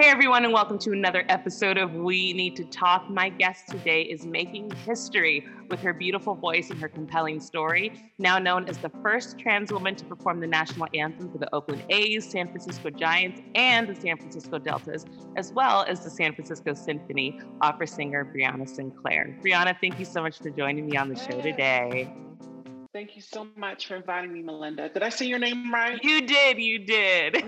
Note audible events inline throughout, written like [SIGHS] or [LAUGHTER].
Hey everyone, and welcome to another episode of We Need to Talk. My guest today is making history with her beautiful voice and her compelling story. Now known as the first trans woman to perform the national anthem for the Oakland A's, San Francisco Giants, and the San Francisco Deltas, as well as the San Francisco Symphony, opera singer Brianna Sinclair. Brianna, thank you so much for joining me on the show today. Thank you so much for inviting me, Melinda. Did I say your name right? You did. You did. [LAUGHS] [LAUGHS]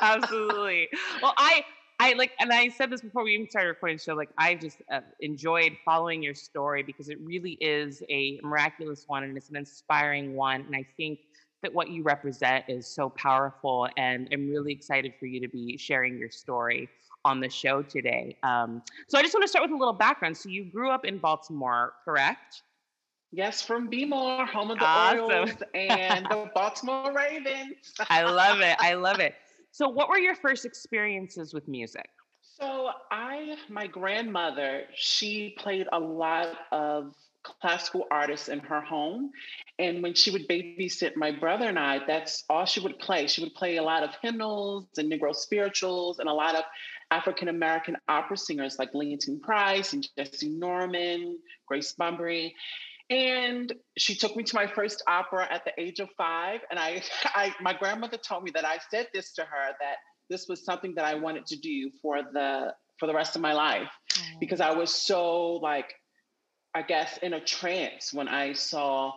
Absolutely. Well, I, I like, and I said this before we even started recording the show. Like, I just uh, enjoyed following your story because it really is a miraculous one and it's an inspiring one. And I think that what you represent is so powerful. And I'm really excited for you to be sharing your story on the show today. Um, so I just want to start with a little background. So you grew up in Baltimore, correct? Yes, from B-More, home of the awesome. Orioles [LAUGHS] and the Baltimore Ravens. I love it. I love it. [LAUGHS] So, what were your first experiences with music? So, I, my grandmother, she played a lot of classical artists in her home. And when she would babysit my brother and I, that's all she would play. She would play a lot of hymnals and Negro spirituals and a lot of African American opera singers like Leontyne Price and Jessye Norman, Grace Bumbry and she took me to my first opera at the age of five and I, [LAUGHS] I my grandmother told me that i said this to her that this was something that i wanted to do for the for the rest of my life oh. because i was so like i guess in a trance when i saw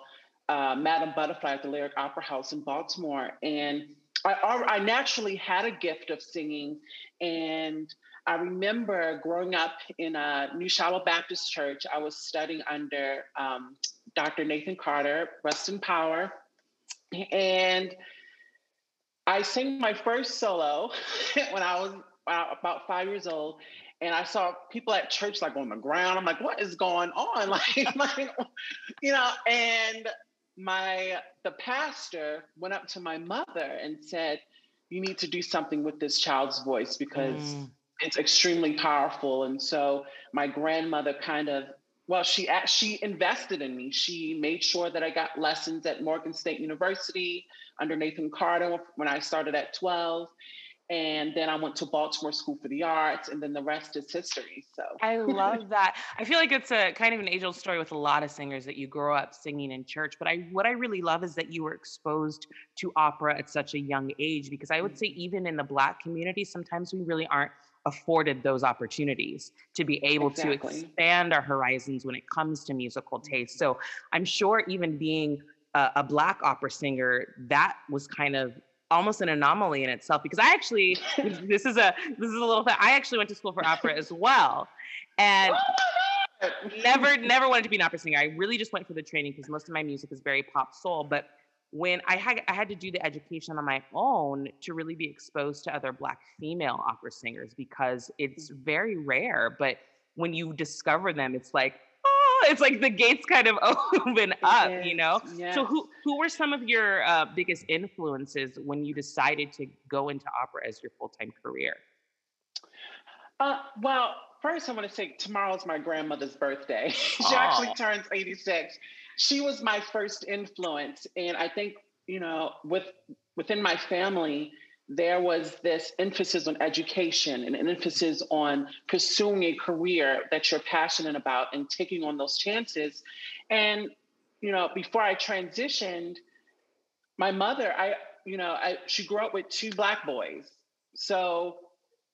uh, madame butterfly at the lyric opera house in baltimore and I, I naturally had a gift of singing and I remember growing up in a New Shiloh Baptist church. I was studying under um, Dr. Nathan Carter, rest in power. And I sang my first solo [LAUGHS] when I was about five years old. And I saw people at church like on the ground. I'm like, what is going on? [LAUGHS] Like, like you know, and my the pastor went up to my mother and said, You need to do something with this child's voice because mm it's extremely powerful. And so my grandmother kind of, well, she she invested in me. She made sure that I got lessons at Morgan State University under Nathan Carter when I started at 12 and then I went to Baltimore School for the Arts, and then the rest is history. So [LAUGHS] I love that. I feel like it's a kind of an age-old story with a lot of singers that you grow up singing in church. But I, what I really love is that you were exposed to opera at such a young age, because I would mm. say even in the Black community, sometimes we really aren't afforded those opportunities to be able exactly. to expand our horizons when it comes to musical mm-hmm. taste. So I'm sure even being a, a, black opera singer, that was kind of almost an anomaly in itself because I actually this [LAUGHS] is a this is a little thing. I actually went to school for opera as well. And oh never never wanted to be an opera singer. I really just went for the training because most of my music is very pop soul, but when I had I had to do the education on my own to really be exposed to other black female opera singers because it's mm. very rare. But when you discover them, it's like, oh, it's like the gates kind of [LAUGHS] open up, yes, you know? Yes. So who who were some of your uh, biggest influences when you decided to go into opera as your full-time career? Uh, well, first I want to say tomorrow's my grandmother's birthday. [LAUGHS] she actually turns 86 she was my first influence. And I think, you know, with within my family, there was this emphasis on education and an emphasis on pursuing a career that you're passionate about and taking on those chances. And, you know, before I transitioned, my mother, I, you know, I, she grew up with two black boys. So,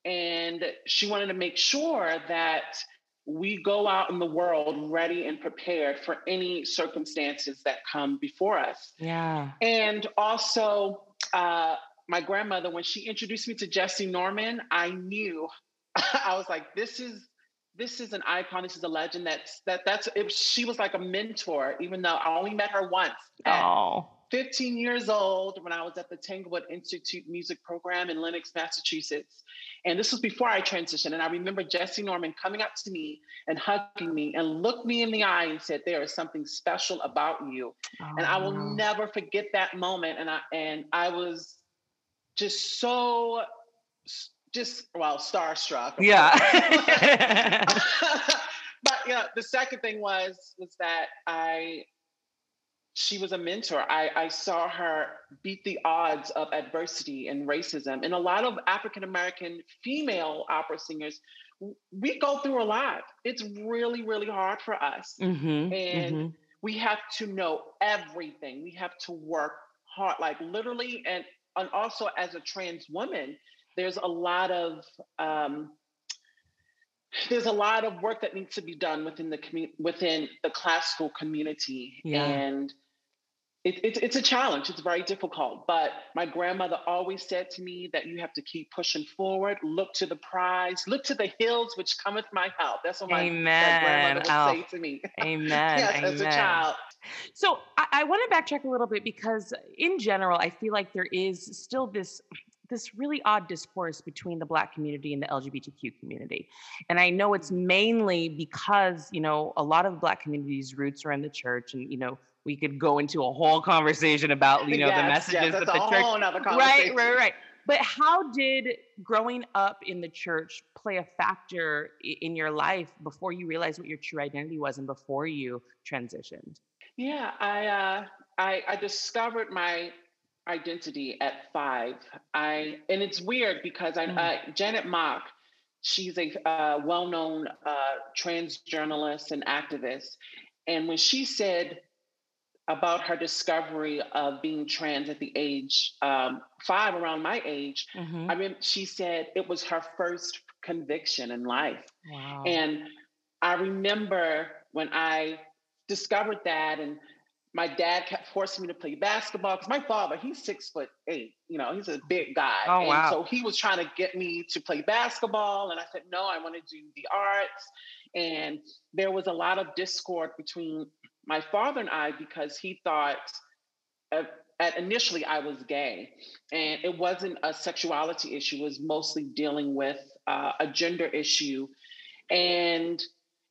and she wanted to make sure that we go out in the world ready and prepared for any circumstances that come before us. Yeah. And also, uh, my grandmother, when she introduced me to Jessye Norman, I knew [LAUGHS] I was like, this is this is an icon. This is a legend. That's that that's if she was like a mentor, even though I only met her once. Oh. 15 years old when I was at the Tanglewood Institute Music Program in Lenox, Massachusetts. And this was before I transitioned. And I remember Jessye Norman coming up to me and hugging me and looked me in the eye and said, There is something special about you. Oh, and I will oh, wow. never forget that moment. And I and I was just so just well starstruck. Yeah. [LAUGHS] [LAUGHS] but yeah, the second thing was was that I she was a mentor. I, I saw her beat the odds of adversity and racism. And a lot of African American female opera singers, we go through a lot. It's really, really hard for us. Mm-hmm, and mm-hmm. we have to know everything. We have to work hard, like literally, and, and also as a trans woman, there's a lot of um, there's a lot of work that needs to be done within the community within the classical community yeah. and it, it, it's a challenge. It's very difficult. But my grandmother always said to me that you have to keep pushing forward, look to the prize, look to the hills which cometh my help. That's what my, my grandmother would oh, say to me. [LAUGHS] Amen. yes, amen. as a child. So I, I want to backtrack a little bit because in general, I feel like there is still this this really odd discourse between the black community and the lgbtq community and i know it's mm. mainly because you know a lot of the black community's roots are in the church and you know we could go into a whole conversation about you know yes, the messages yes, that the church right right right but how did growing up in the church play a factor in your life before you realized what your true identity was and before you transitioned? Yeah i uh i i discovered my identity at five. I and it's weird because i mm. uh, janet mock she's a uh, well-known uh, trans journalist and activist. And when she said about her discovery of being trans at the age um, five, around my age. Mm-hmm. I mean, she said it was her first conviction in life. Wow. And I remember when I discovered that, and my dad kept forcing me to play basketball because my father, he's six foot eight, you know, he's a big guy. Oh, and wow. so he was trying to get me to play basketball. And I said, no, I want to do the arts. And there was a lot of discord between my father and I because he thought at, at initially I was gay, and it wasn't a sexuality issue; it was mostly dealing with uh, a gender issue, and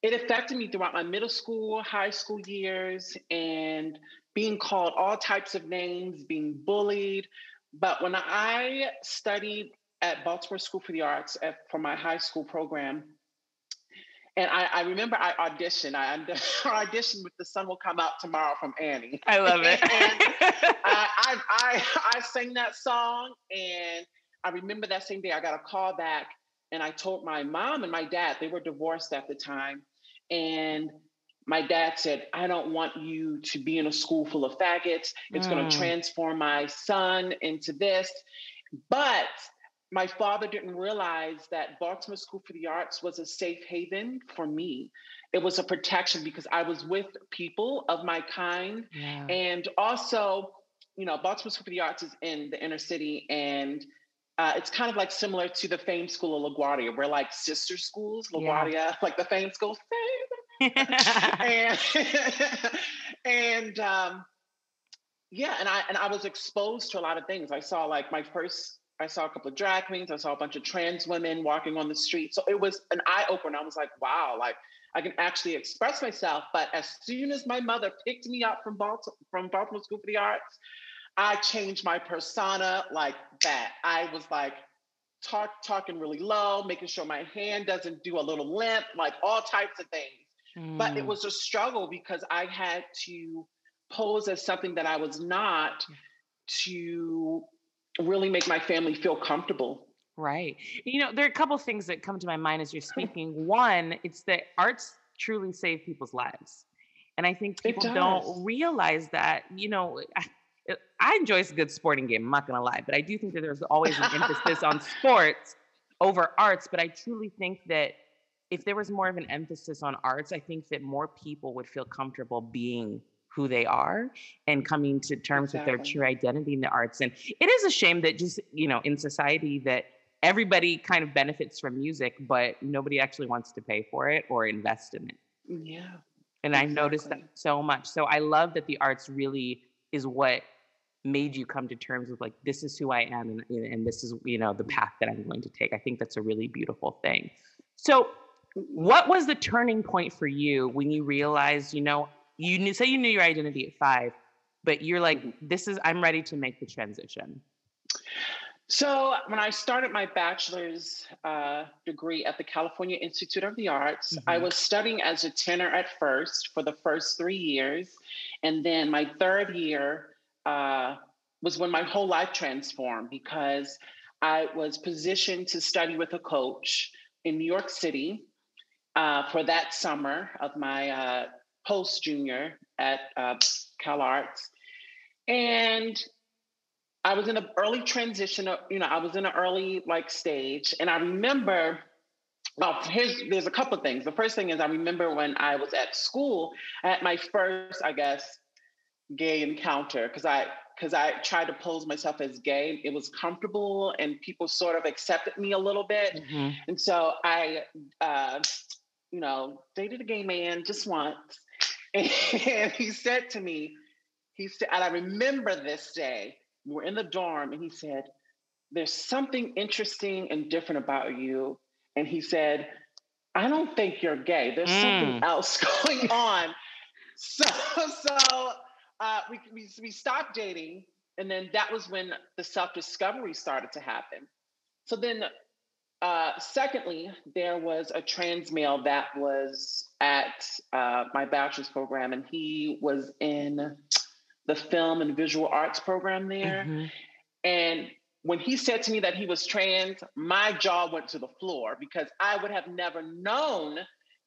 it affected me throughout my middle school, high school years, and being called all types of names, being bullied. But when I studied at Baltimore School for the Arts at, for my high school program, and I, I, remember I auditioned. [LAUGHS] I auditioned with "The Sun Will Come Out Tomorrow" from Annie. I love it. [LAUGHS] [LAUGHS] I, I, I, I sang that song, and I remember that same day I got a call back, and I told my mom and my dad they were divorced at the time, and my dad said, "I don't want you to be in a school full of faggots. It's mm. going to transform my son into this." But my father didn't realize that Baltimore School for the Arts was a safe haven for me. It was a protection because I was with people of my kind. Yeah. And also, you know, Baltimore School for the Arts is in the inner city and uh, it's kind of like similar to the Fame school of LaGuardia. We're like sister schools, LaGuardia, yeah. like the Fame school. [LAUGHS] and [LAUGHS] and um, yeah, and I and I was exposed to a lot of things. I saw like my first I saw a couple of drag queens. I saw a bunch of trans women walking on the street. So it was an eye opener. I was like, wow, like I can actually express myself. But as soon as my mother picked me up from Baltimore, from Baltimore School for the Arts, I changed my persona like that. I was like talk talking really low, making sure my hand doesn't do a little limp, like all types of things. Mm. But it hmm. was a struggle because I had to pose as something that I was not to really make my family feel comfortable. Right. You know, there are a couple things that come to my mind as you're speaking. One, it's that arts truly save people's lives. And I think people don't realize that, you know, I, I enjoy a good sporting game, I'm not going to lie, but I do think that there's always an emphasis on [LAUGHS] sports over arts. But I truly think that if there was more of an emphasis on arts, I think that more people would feel comfortable being who they are and coming to terms exactly. with their true identity in the arts. And it is a shame that just, you know, in society that everybody kind of benefits from music, but nobody actually wants to pay for it or invest in it. Yeah. And exactly. I noticed that so much. So I love that the arts really is what made you come to terms with like this is who I am and, and this is you know the path that I'm going to take. I think that's a really beautiful thing. So what was the turning point for you when you realized, you know, you knew say you knew your identity at five but you're like mm-hmm. this is i'm ready to make the transition So when I started my bachelor's uh, degree at the California Institute of the Arts, mm-hmm. I was studying as a tenor at first for the first three years, and then my third year uh, was when my whole life transformed because I was positioned to study with a coach in New York City uh, for that summer of my uh, post junior at uh, Cal Arts. And I was in an early transition, you know, I was in an early like stage. And I remember, well, here's there's a couple of things. The first thing is I remember when I was at school, I had my first, I guess, gay encounter because I because I tried to pose myself as gay. It was comfortable and people sort of accepted me a little bit. Mm-hmm. And so I uh, you know, dated a gay man just once. [LAUGHS] And he said to me, he said, and I remember this day, we we're in the dorm, and he said, There's something interesting and different about you. And he said, I don't think you're gay. There's mm. something else [LAUGHS] going on. So, so uh, we, we, we stopped dating. And then that was when the self discovery started to happen. So then uh, secondly, there was a trans male that was at uh, my bachelor's program, and he was in the film and visual arts program there. Mm-hmm. And when he said to me that he was trans, my jaw went to the floor because I would have never known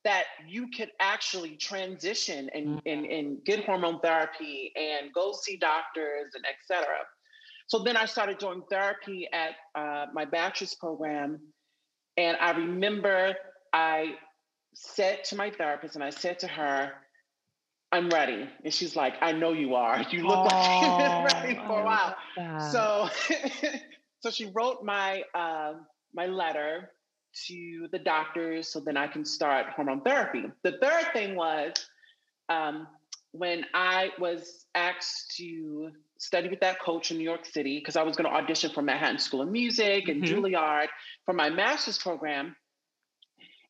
that you could actually transition and, mm-hmm. and, and get hormone therapy and go see doctors and etc. So then I started doing therapy at uh, my bachelor's program and I remember I said to my therapist and I said to her, I'm ready. And she's like, I know you are. You look oh, like [LAUGHS] you've been ready for a while. So [LAUGHS] so she wrote my uh, my letter to the doctors so then I can start hormone therapy. The third thing was um, when I was asked to study with that coach in New York City, because I was going to audition for Manhattan School of Music and mm-hmm. Juilliard for my master's program,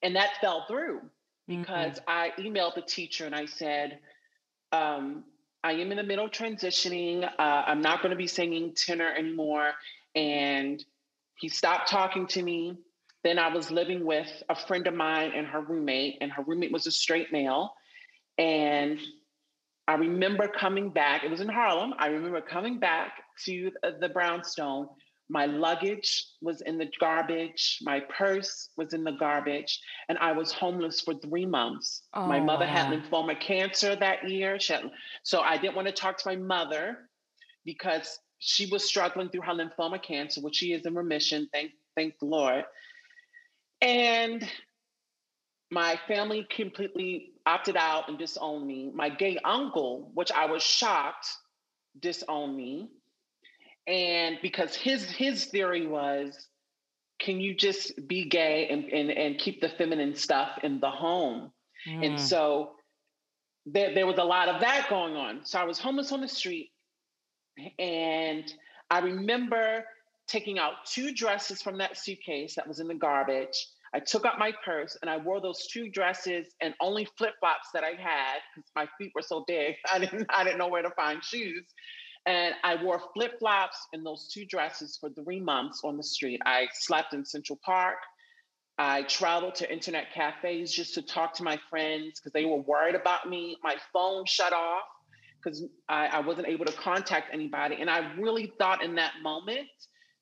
and that fell through because mm-hmm. I emailed the teacher and I said, um, I am in the middle of transitioning. Uh, I'm not going to be singing tenor anymore. And he stopped talking to me. Then I was living with a friend of mine and her roommate, and her roommate was a straight male. And I remember coming back, it was in Harlem. I remember coming back to the brownstone. My luggage was in the garbage, my purse was in the garbage, and I was homeless for three months. Oh, my mother had lymphoma cancer that year. Had, so I didn't want to talk to my mother because she was struggling through her lymphoma cancer, which she is in remission, thank, thank the Lord. And my family completely opted out and disowned me. My gay uncle, which I was shocked, disowned me. And because his his theory was, can you just be gay and, and, and keep the feminine stuff in the home? Mm. And so there, there was a lot of that going on. So I was homeless on the street. And I remember taking out two dresses from that suitcase that was in the garbage I took out my purse and I wore those two dresses and only flip flops that I had because my feet were so big. [LAUGHS] I didn't I didn't know where to find shoes. And I wore flip flops and those two dresses for three months on the street. I slept in Central Park. I traveled to internet cafes just to talk to my friends because they were worried about me. My phone shut off because I, I wasn't able to contact anybody. And I really thought in that moment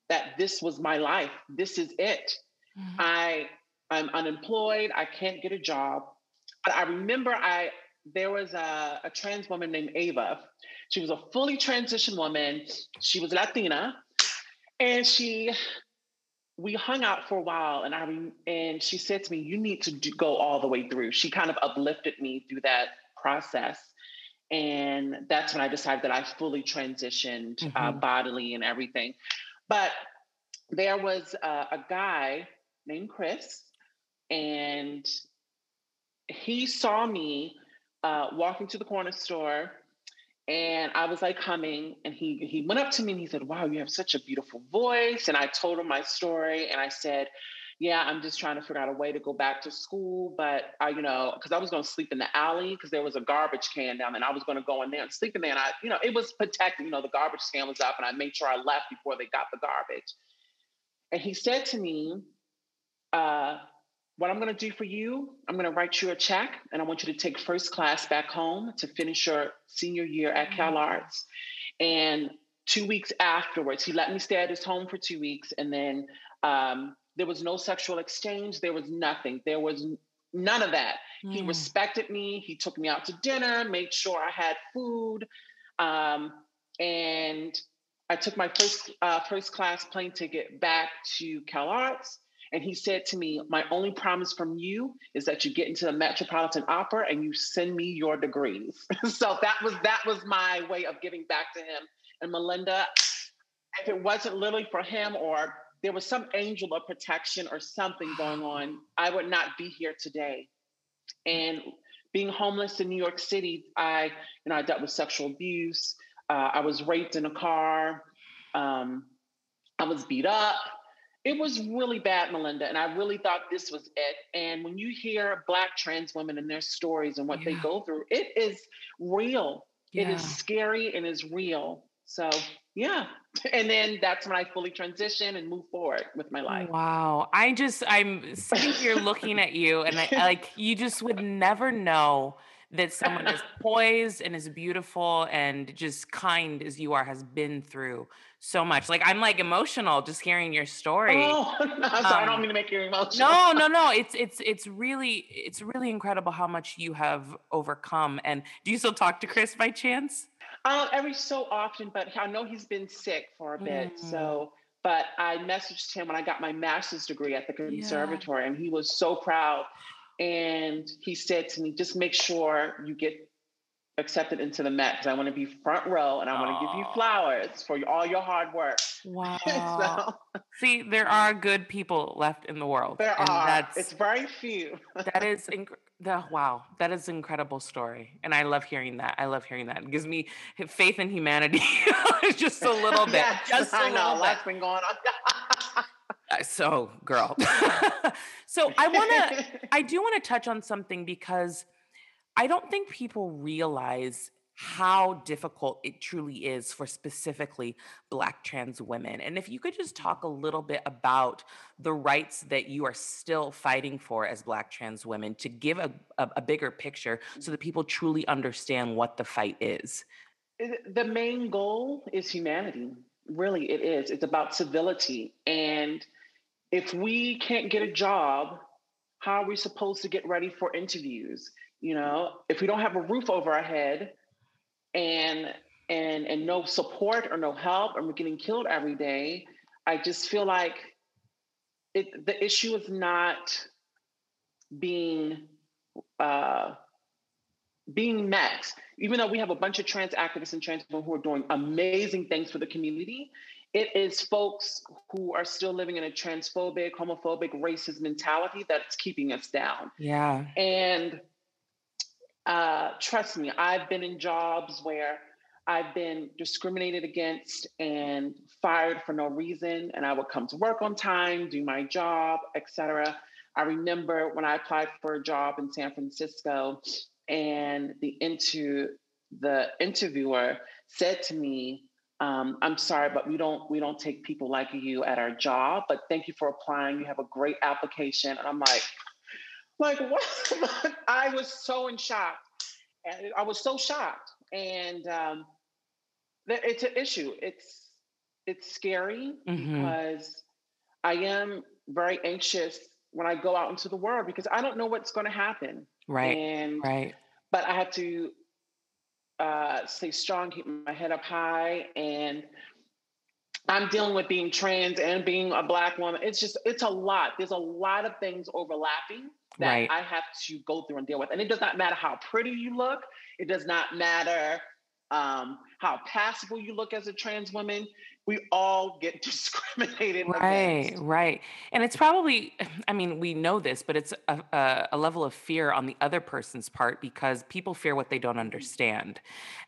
that this was my life. This is it. Mm-hmm. I I'm unemployed. I can't get a job. I remember I there was a, a trans woman named Ava. She was a fully transitioned woman. She was Latina, and she we hung out for a while. And I and she said to me, "You need to do, go all the way through." She kind of uplifted me through that process. And that's when I decided that I fully transitioned uh, mm-hmm. uh, bodily and everything. But there was a guy named Chris, and he saw me uh, walking to the corner store, and I was like humming, and he he went up to me and he said, "Wow, you have such a beautiful voice." And I told him my story, and I said. Yeah, I'm just trying to figure out a way to go back to school, but I, you know, because I was going to sleep in the alley because there was a garbage can down there, and I was going to go in there and sleep in there. And I, you know, it was protected. You know, the garbage can was up, and I made sure I left before they got the garbage. And he said to me, uh, what I'm going to do for you, I'm going to write you a check and I want you to take first class back home to finish your senior year at Cal mm-hmm. Arts. And two weeks afterwards, he let me stay at his home for two weeks. And then um, there was no sexual exchange, there was nothing. There was none of that. Mm. He respected me. He took me out to dinner, made sure I had food. Um, and I took my first uh, first class plane ticket back to Cal Arts. And he said to me, My only promise from you is that you get into the Metropolitan Opera and you send me your degrees. [LAUGHS] so that was that was my way of giving back to him. And Melinda, if it wasn't literally for him or there was some angel of protection or something going on, I would not be here today. And being homeless in New York City, I, you know, I dealt with sexual abuse. Uh, I was raped in a car. Um, I was beat up it was really bad, Melinda, and I really thought this was it. And when you hear Black trans women and their stories and what yeah. they go through, it is real. Yeah. It is scary and is real. So yeah. [LAUGHS] And then that's when I fully transition and move forward with my life. Wow. I just I'm sitting here looking at you and I like you just would never know that someone as [LAUGHS] poised and as beautiful and just kind as you are has been through so much. Like I'm like emotional just hearing your story. Oh, [LAUGHS] no, um, I don't um, mean to make you emotional. No, no, [LAUGHS] no. It's it's it's really it's really incredible how much you have overcome. And do you still talk to Chris by chance? Uh, every so often, but I know he's been sick for a bit. Mm. So, but I messaged him when I got my master's degree at the conservatory, yeah. and he was so proud and he said to me, just make sure you get accepted into the Met because I want to be front row and I want to give you flowers for all your hard work. [LAUGHS] Wow. so, See, there are good people left in the world. There are. That's, it's very few. [LAUGHS] that is inc- the wow. That is an incredible story, and I love hearing that. I love hearing that. It gives me faith in humanity, [LAUGHS] just a little bit. yes, just a I know. Little Lots been going on. Uh, so, girl. so, I want to, I do want to touch on something because I don't think people realize how difficult it truly is for specifically Black trans women. And if you could just talk a little bit about the rights that you are still fighting for as Black trans women to give a, a, a bigger picture so that people truly understand what the fight is. The main goal is humanity. Really, it is. It's about civility. And if we can't get a job, how are we supposed to get ready for interviews? You know, if we don't have a roof over our head and and and no support or no help and we're getting killed every day, I just feel like it the issue is not being uh, being met, even though we have a bunch of trans activists and trans people who are doing amazing things for the community, it is folks who are still living in a transphobic, homophobic, racist mentality that's keeping us down. Yeah. And uh, trust me, I've been in jobs where I've been discriminated against and fired for no reason, and I would come to work on time, do my job, etc. I remember when I applied for a job in San Francisco, and the into the interviewer said to me, um, I'm sorry, but we don't we don't take people like you at our job. But thank you for applying. You have a great application. And I'm like, like what? [LAUGHS] I was so in shock. And I was so shocked. And um, that it's an issue. It's it's scary mm-hmm. because I am very anxious when I go out into the world because I don't know what's going to happen. Right. And right. But I have to uh, stay strong, keep my head up high, and I'm dealing with being trans and being a black woman. It's just it's a lot. There's a lot of things overlapping that right. I have to go through and deal with, and it does not matter how pretty you look. It does not matter um, how passable you look as a trans woman we all get [LAUGHS] discriminated right against. right and it's probably [SIGHS] i mean we know this but it's a, a, a, level of fear on the other person's part because people fear what they don't understand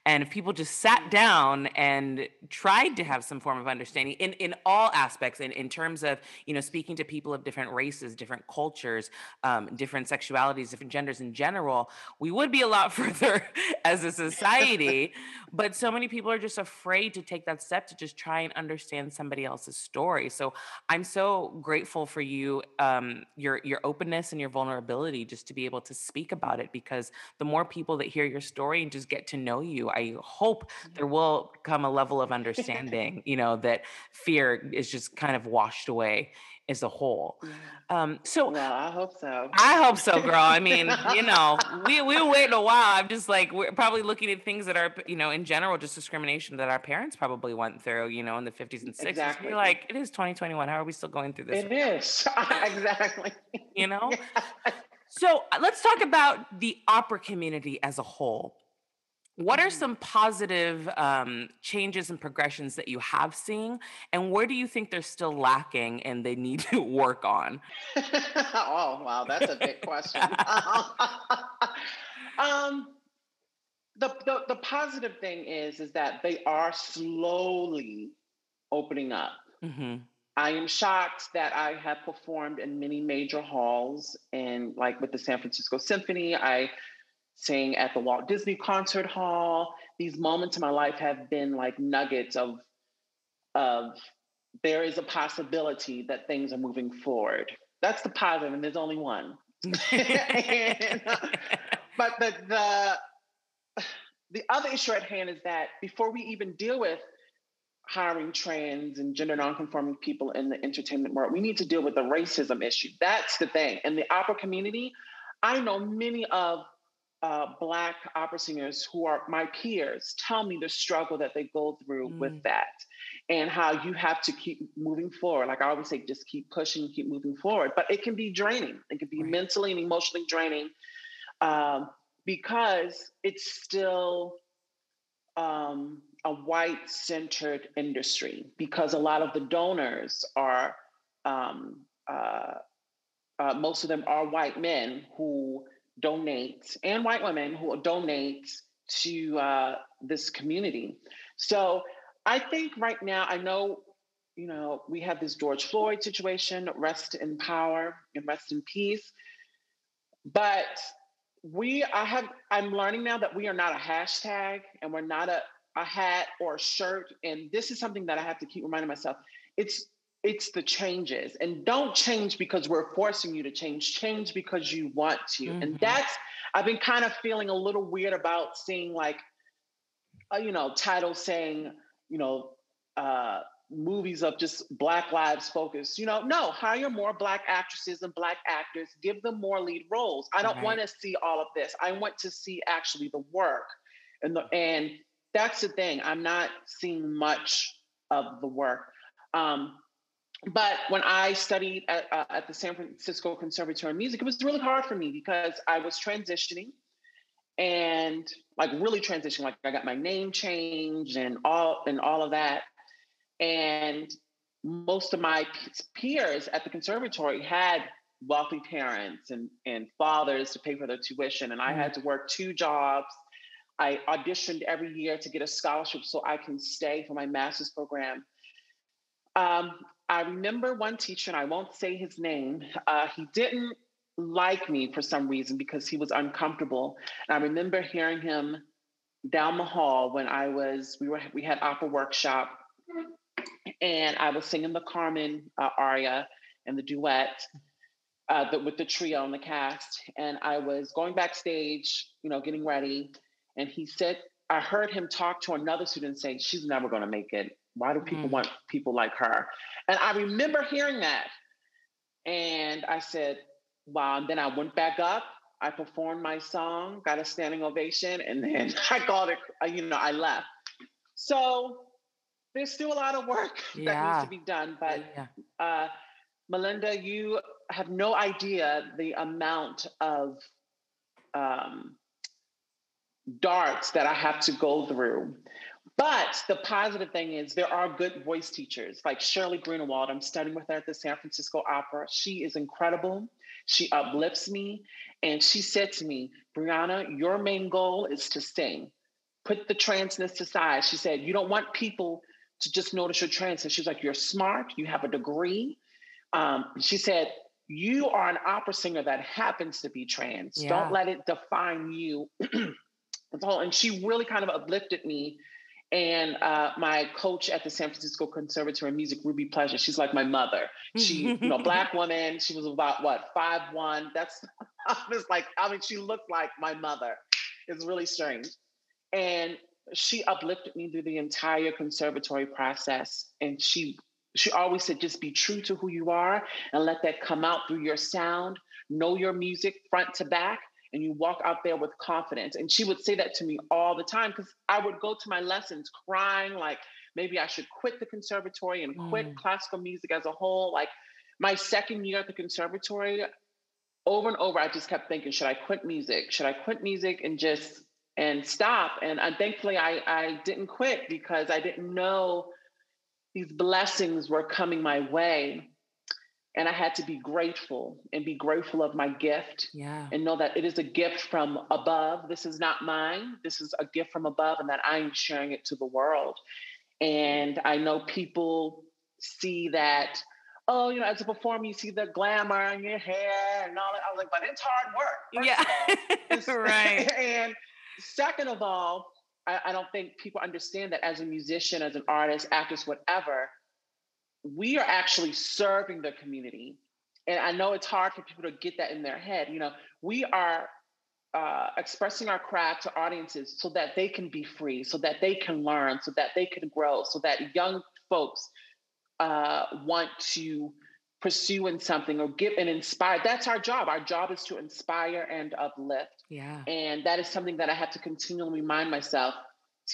and if people just sat mm. down and tried to have some form of understanding in, in all aspects in, in terms of you know speaking to people of different races different cultures um, different sexualities different genders in general we would be a lot [LAUGHS] further as a [LAUGHS] society but so many people are just afraid to take that step to just try and understand somebody else's story. So I'm so grateful for you, um, your your openness and your vulnerability, just to be able to speak about it. Because the more people that hear your story and just get to know you, I hope there will come a level of understanding. You know that fear is just kind of washed away as a whole. Um, so Well, I hope so. I hope so, girl. I mean, [LAUGHS] you know, we we were waiting a while. I'm just like we're probably looking at things that are, you know, in general, just discrimination that our parents probably went through, you know, in the 50s and 60s. Exactly. We're like, it is 2021. How are we still going through this? It is. [LAUGHS] [LAUGHS] exactly. You know? Yeah. So uh, let's talk about the opera community as a whole. What are Mhm. some positive um, changes and progressions that you have seen, and where do you think they're still lacking and they need to [LAUGHS] work on? oh, wow, that's a big question. [LAUGHS] [LAUGHS] um, the, the the positive thing is is that they are slowly opening up. hmm I am shocked that I have performed in many major halls and like with the San Francisco Symphony, I sang at the Walt Disney Concert Hall. These moments in my life have been like nuggets of of there is a possibility that things are moving forward. That's the positive, and there's only one. And, [LAUGHS] but the the the other issue at hand is that before we even deal with hiring trans and gender nonconforming people in the entertainment world, we need to deal with the racism issue. That's the thing. In the opera community, I know many of uh, Black opera singers who are my peers tell me the struggle that they go through Mm. with that and how you have to keep moving forward. Like I always say, just keep pushing, keep moving forward. But it can be draining, it can be Right. mentally and emotionally draining um, because it's still um, a white centered industry because a lot of the donors are um, uh, uh, most of them are white men who donate and white women who donate to uh, this community. So I think right now, I know, you know, we have this George Floyd situation, rest in power and rest in peace. But we, I have, I'm learning now that we are not a hashtag and we're not a, a hat or a shirt. And this is something that I have to keep reminding myself. It's it's the changes. And don't change because we're forcing you to change. Change because you want to. And Mhm. that's i've been kind of feeling a little weird about seeing like uh, you know titles saying you know uh movies of just black lives focus you know no hire more black actresses and black actors. Give them more lead roles. I don't Right. want to see all of this. I want to see actually the work. And the and that's the thing. I'm not seeing much of the work. Um but when I studied at, uh, at the San Francisco Conservatory of Music, it was really hard for me because I was transitioning and like really transitioning. Like I got my name changed and all and all of that. And most of my peers at the conservatory had wealthy parents and, and fathers to pay for their tuition. And I had to work two jobs. I auditioned every year to get a scholarship so I can stay for my master's program. Um, I remember one teacher, and I won't say his name, uh, he didn't like me for some reason because he was uncomfortable. And I remember hearing him down the hall when I was, we were, we had opera workshop and I was singing the Carmen uh, aria and the duet uh, the, with the trio and the cast. And I was going backstage, you know, getting ready. And he said, I heard him talk to another student say, she's never going to make it. Why do people Mm. want people like her? And I remember hearing that. And I said, wow. And then I went back up. I performed my song, got a standing ovation, and then [LAUGHS] I called it, uh, you know, I left. So there's still a lot of work [LAUGHS] that needs to be done. But yeah. uh, Melinda, you have no idea the amount of um, darts that I have to go through. But the positive thing is there are good voice teachers like Shirley Grunewald. I'm studying with her at the San Francisco Opera. She is incredible. She uplifts me. And she said to me, Brianna, your main goal is to sing. Put the transness aside. She said, you don't want people to just notice your transness. And she's like, you're smart. You have a degree. Um, she said, you are an opera singer that happens to be trans. Yeah. Don't let it define you. [CLEARS THROAT] That's all. And she really kind of uplifted me And uh, my coach at the San Francisco Conservatory of Music, Ruby Pleasure, she's like my mother. She, you know, [LAUGHS] black woman. She was about what five one. That's [LAUGHS] I was like, I mean, she looked like my mother. It's really strange. And she uplifted me through the entire conservatory process. And she she always said, just be true to who you are and let that come out through your sound. Know your music front to back and you walk out there with confidence. And she would say that to me all the time because I would go to my lessons crying, like maybe I should quit the conservatory and quit mm. classical music as a whole. Like my second year at the conservatory, over and over, I just kept thinking, should I quit music? Should I quit music and just and stop? And I, thankfully, I I didn't quit because I didn't know these blessings were coming my way and I had to be grateful and be grateful of my gift. Yeah. And know that it is a gift from above. This is not mine. This is a gift from above, and that I am sharing it to the world. And I know people see that, oh, you know, as a performer, you see the glamour in your hair and all that. I was like, but it's hard work. yeah. [LAUGHS] [LAUGHS] right. and second of all, I, I don't think people understand that as a musician, as an artist, actress, whatever, we are actually serving the community. And I know it's hard for people to get that in their head. You know, we are uh, expressing our craft to audiences so that they can be free, so that they can learn, so that they can grow, so that young folks uh, want to pursue in something or give and inspire. That's our job. Our job is to inspire and uplift. Yeah. And that is something that I have to continually remind myself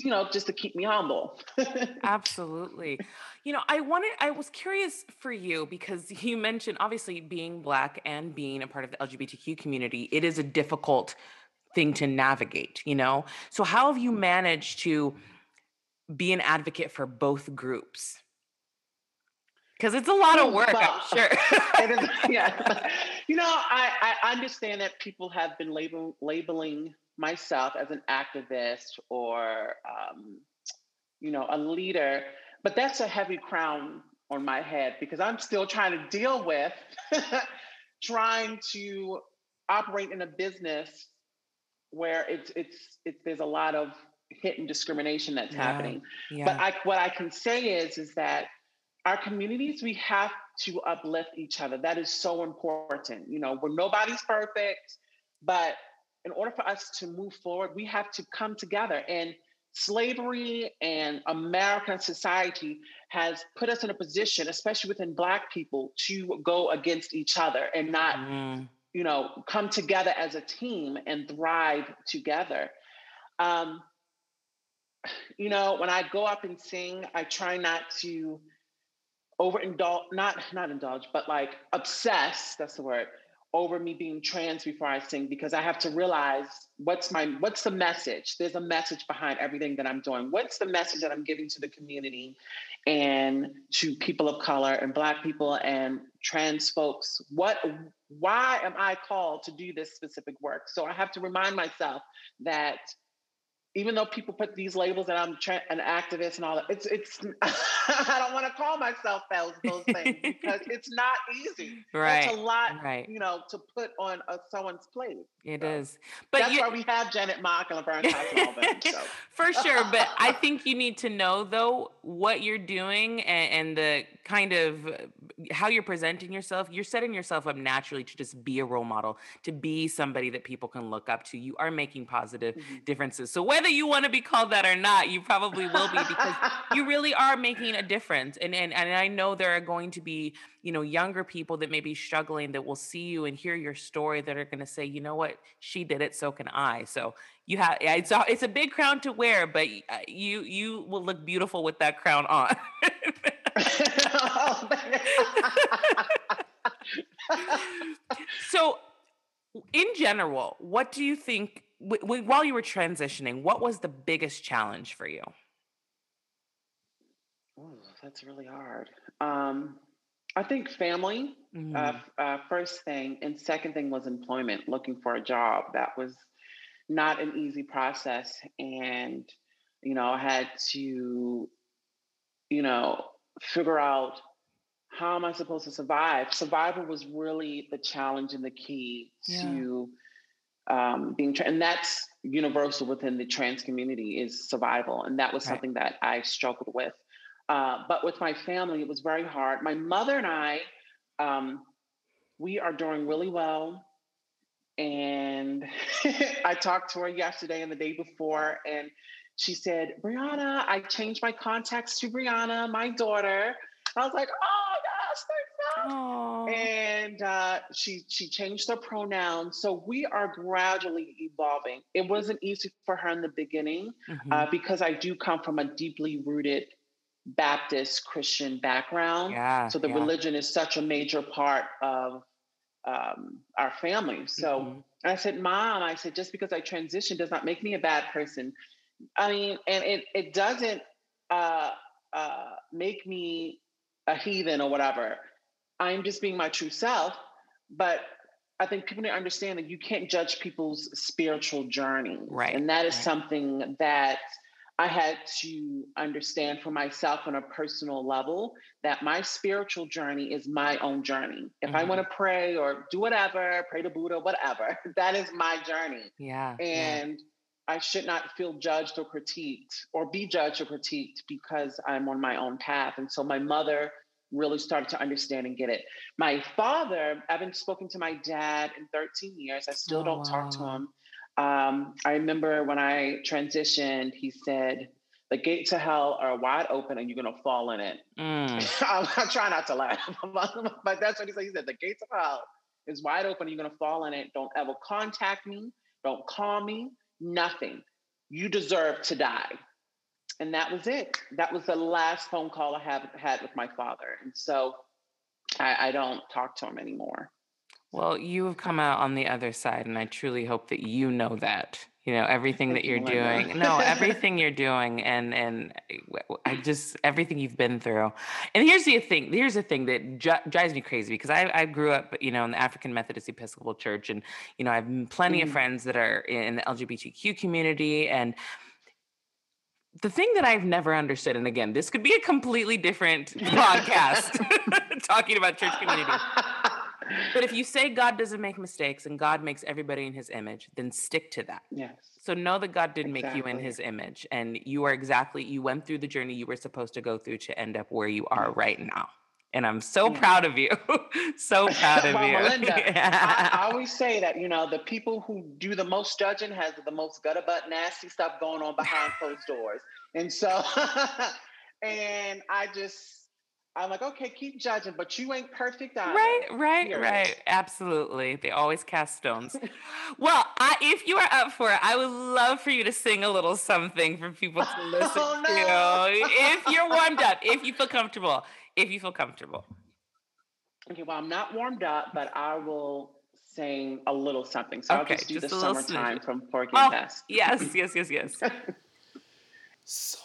you know, just to keep me humble. [LAUGHS] Absolutely. You know, I wanted, I was curious for you because [LAUGHS] you mentioned obviously being Black and being a part of the LGBTQ community, it is a difficult thing to navigate, you know? So, how have you managed to be an advocate for both groups? Because it's a lot of work, well, I'm sure. [LAUGHS] it is, yeah. You know, I, I understand that people have been label, labeling myself as an activist or um, you know a leader but that's a heavy crown on my head because i'm still trying to deal with [LAUGHS] trying to operate in a business where it's it's it, there's a lot of hidden discrimination that's yeah, happening yeah. but I, what i can say is is that our communities we have to uplift each other that is so important you know where nobody's perfect but in order for us to move forward, we have to come together. And slavery and American society has put us in a position, especially within Black people, to go against each other and not, mm. you know, come together as a team and thrive together. Um, you know, when I go up and sing, I try not to overindulge, not not indulge, but like obsess. That's the word over me being trans before I sing because I have to realize what's my what's the message. There's a message behind everything that I'm doing. What's the message that I'm giving to the community and to people of color and black people and trans folks? What why am I called to do this specific work? So I have to remind myself that even though people put these labels that I'm tra- an activist and all that, it's it's [LAUGHS] I don't want to call myself those those things [LAUGHS] because it's not easy. Right, it's a lot, right. you know, to put on a, someone's plate. It so is, but that's you, why we have Janet Mock and Laverne Cox and all them. So. [LAUGHS] For sure, but I think you need to know though what you're doing and, and the kind of how you're presenting yourself. You're setting yourself up naturally to just be a role model, to be somebody that people can look up to. You are making positive mm-hmm. differences. So whether you want to be called that or not, you probably will be because you [LAUGHS] really are making a difference. And, and and I know there are going to be, you know, younger people that may be struggling that will see you and hear your story that are going to say, you know what, she did it, so can I. So you have it's a, it's a big crown to wear, but uh, you you will look beautiful with that crown on. [LAUGHS] [LAUGHS] so in general, what do you think w- w- while you were transitioning, what was the biggest challenge for you? Oh, that's really hard. Um, I think family, uh, mm-hmm. uh, uh, first thing, and second thing was employment, looking for a job. That was not an easy process. And, you know, I had to, you know, figure out how am I supposed to survive? Survival was really the challenge and the key yeah. to um, being tra- and that's universal within the trans community is survival, and that was something that I struggled with. Uh, but with my family, it was very hard. My mother and I, um, we are doing really well. And [LAUGHS] I talked to her yesterday and the day before, and she said, Brianna, I changed my contacts to Brianna, my daughter. I was like, oh yes, thank you. And uh, she she changed her pronouns. So we are gradually evolving. It wasn't easy for her in the beginning mm-hmm. uh, because I do come from a deeply rooted Baptist Christian background. Yeah, so the yeah. religion is such a major part of um, our family. So mm-hmm. I said, Mom, I said, just because I transitioned does not make me a bad person. I mean, and it it doesn't uh, uh, make me a heathen or whatever. I'm just being my true self. But I think people need to understand that you can't judge people's spiritual journey. Right. And that is right. something that I had to understand for myself on a personal level that my spiritual journey is my own journey. If mm-hmm. I want to pray or do whatever, pray to Buddha, whatever, [LAUGHS] that is my journey. Yeah. And yeah. I should not feel judged or critiqued or be judged or critiqued because I'm on my own path. And so my mother really started to understand and get it. My father, I haven't spoken to my dad in 13 years. I still oh, don't wow. talk to him. Um, I remember when I transitioned, he said, the gates to hell are wide open and you're going to fall in it. Mm. [LAUGHS] I'm trying not to laugh, [LAUGHS] but that's what he said. He said, the gates of hell is wide open. You're going to fall in it. Don't ever contact me. Don't call me nothing. You deserve to die. And that was it. That was the last phone call I have had with my father. And so I, I don't talk to him anymore. Well, you have come out on the other side, and I truly hope that you know that. You know everything that you're doing. No, [LAUGHS] everything you're doing, and and I just everything you've been through. And here's the thing. Here's the thing that ju- drives me crazy because I I grew up, you know, in the African Methodist Episcopal Church, and you know I have plenty mm. of friends that are in the LGBTQ community, and the thing that I've never understood, and again, this could be a completely different [LAUGHS] podcast [LAUGHS] talking about church community [LAUGHS] but if you say God doesn't make mistakes and God makes everybody in his image, then stick to that. Yes. So know that God did exactly. make you in his image and you are exactly, you went through the journey you were supposed to go through to end up where you are right now. And I'm so yeah. proud of you. [LAUGHS] so [LAUGHS] proud of well, you. [LAUGHS] Melinda, I, I, always say that, you know, the people who do the most judging has the most gutter butt nasty stuff going on behind closed doors. And so, and I just, I'm like, okay, keep judging, but you ain't perfect either. Right, right, You're right. Absolutely. They always cast stones. well, I, if you are up for it, I would love for you to sing a little something for people to listen oh, no. to. If you're warmed up, if you feel comfortable, if you feel comfortable. Okay, well, I'm not warmed up, but I will sing a little something. So okay, I'll just do just the summertime from Porgy and oh, Bess. [LAUGHS] Yes, yes, yes, yes. [LAUGHS] so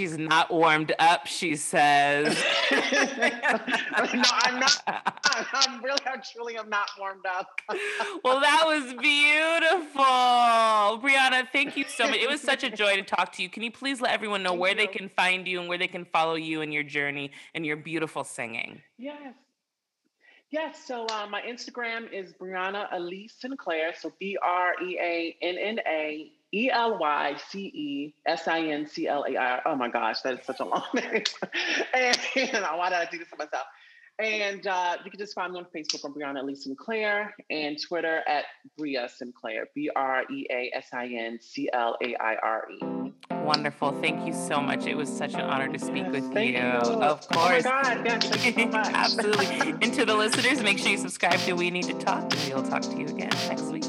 She's not warmed up, she says. [LAUGHS] no, I'm not. I'm really, I truly am not warmed up. [LAUGHS] well, that was beautiful. Breanna, thank you so much. It was such a joy to talk to you. Can you please let everyone know thank where you. they can find you and where they can follow you and your journey and your beautiful singing? Yes. Yes, so uh, my Instagram is Breanna Elyce Sinclair. So B R E A N N A E L Y C E S I N C L A R. Oh my gosh, that is such a long [LAUGHS] name. and, why did I do this to myself? And uh, you can just find me on Facebook on Breanna Lee Sinclair and Twitter at Brea Sinclair, B R E A S I N C L A I R E. Wonderful. Thank you so much. It was such an honor to speak Yes, with you. you. Of course. Oh my. God, yes, thank you so much. [LAUGHS] Absolutely. And to the listeners, make sure you subscribe to We Need to Talk, and we'll talk to you again next week.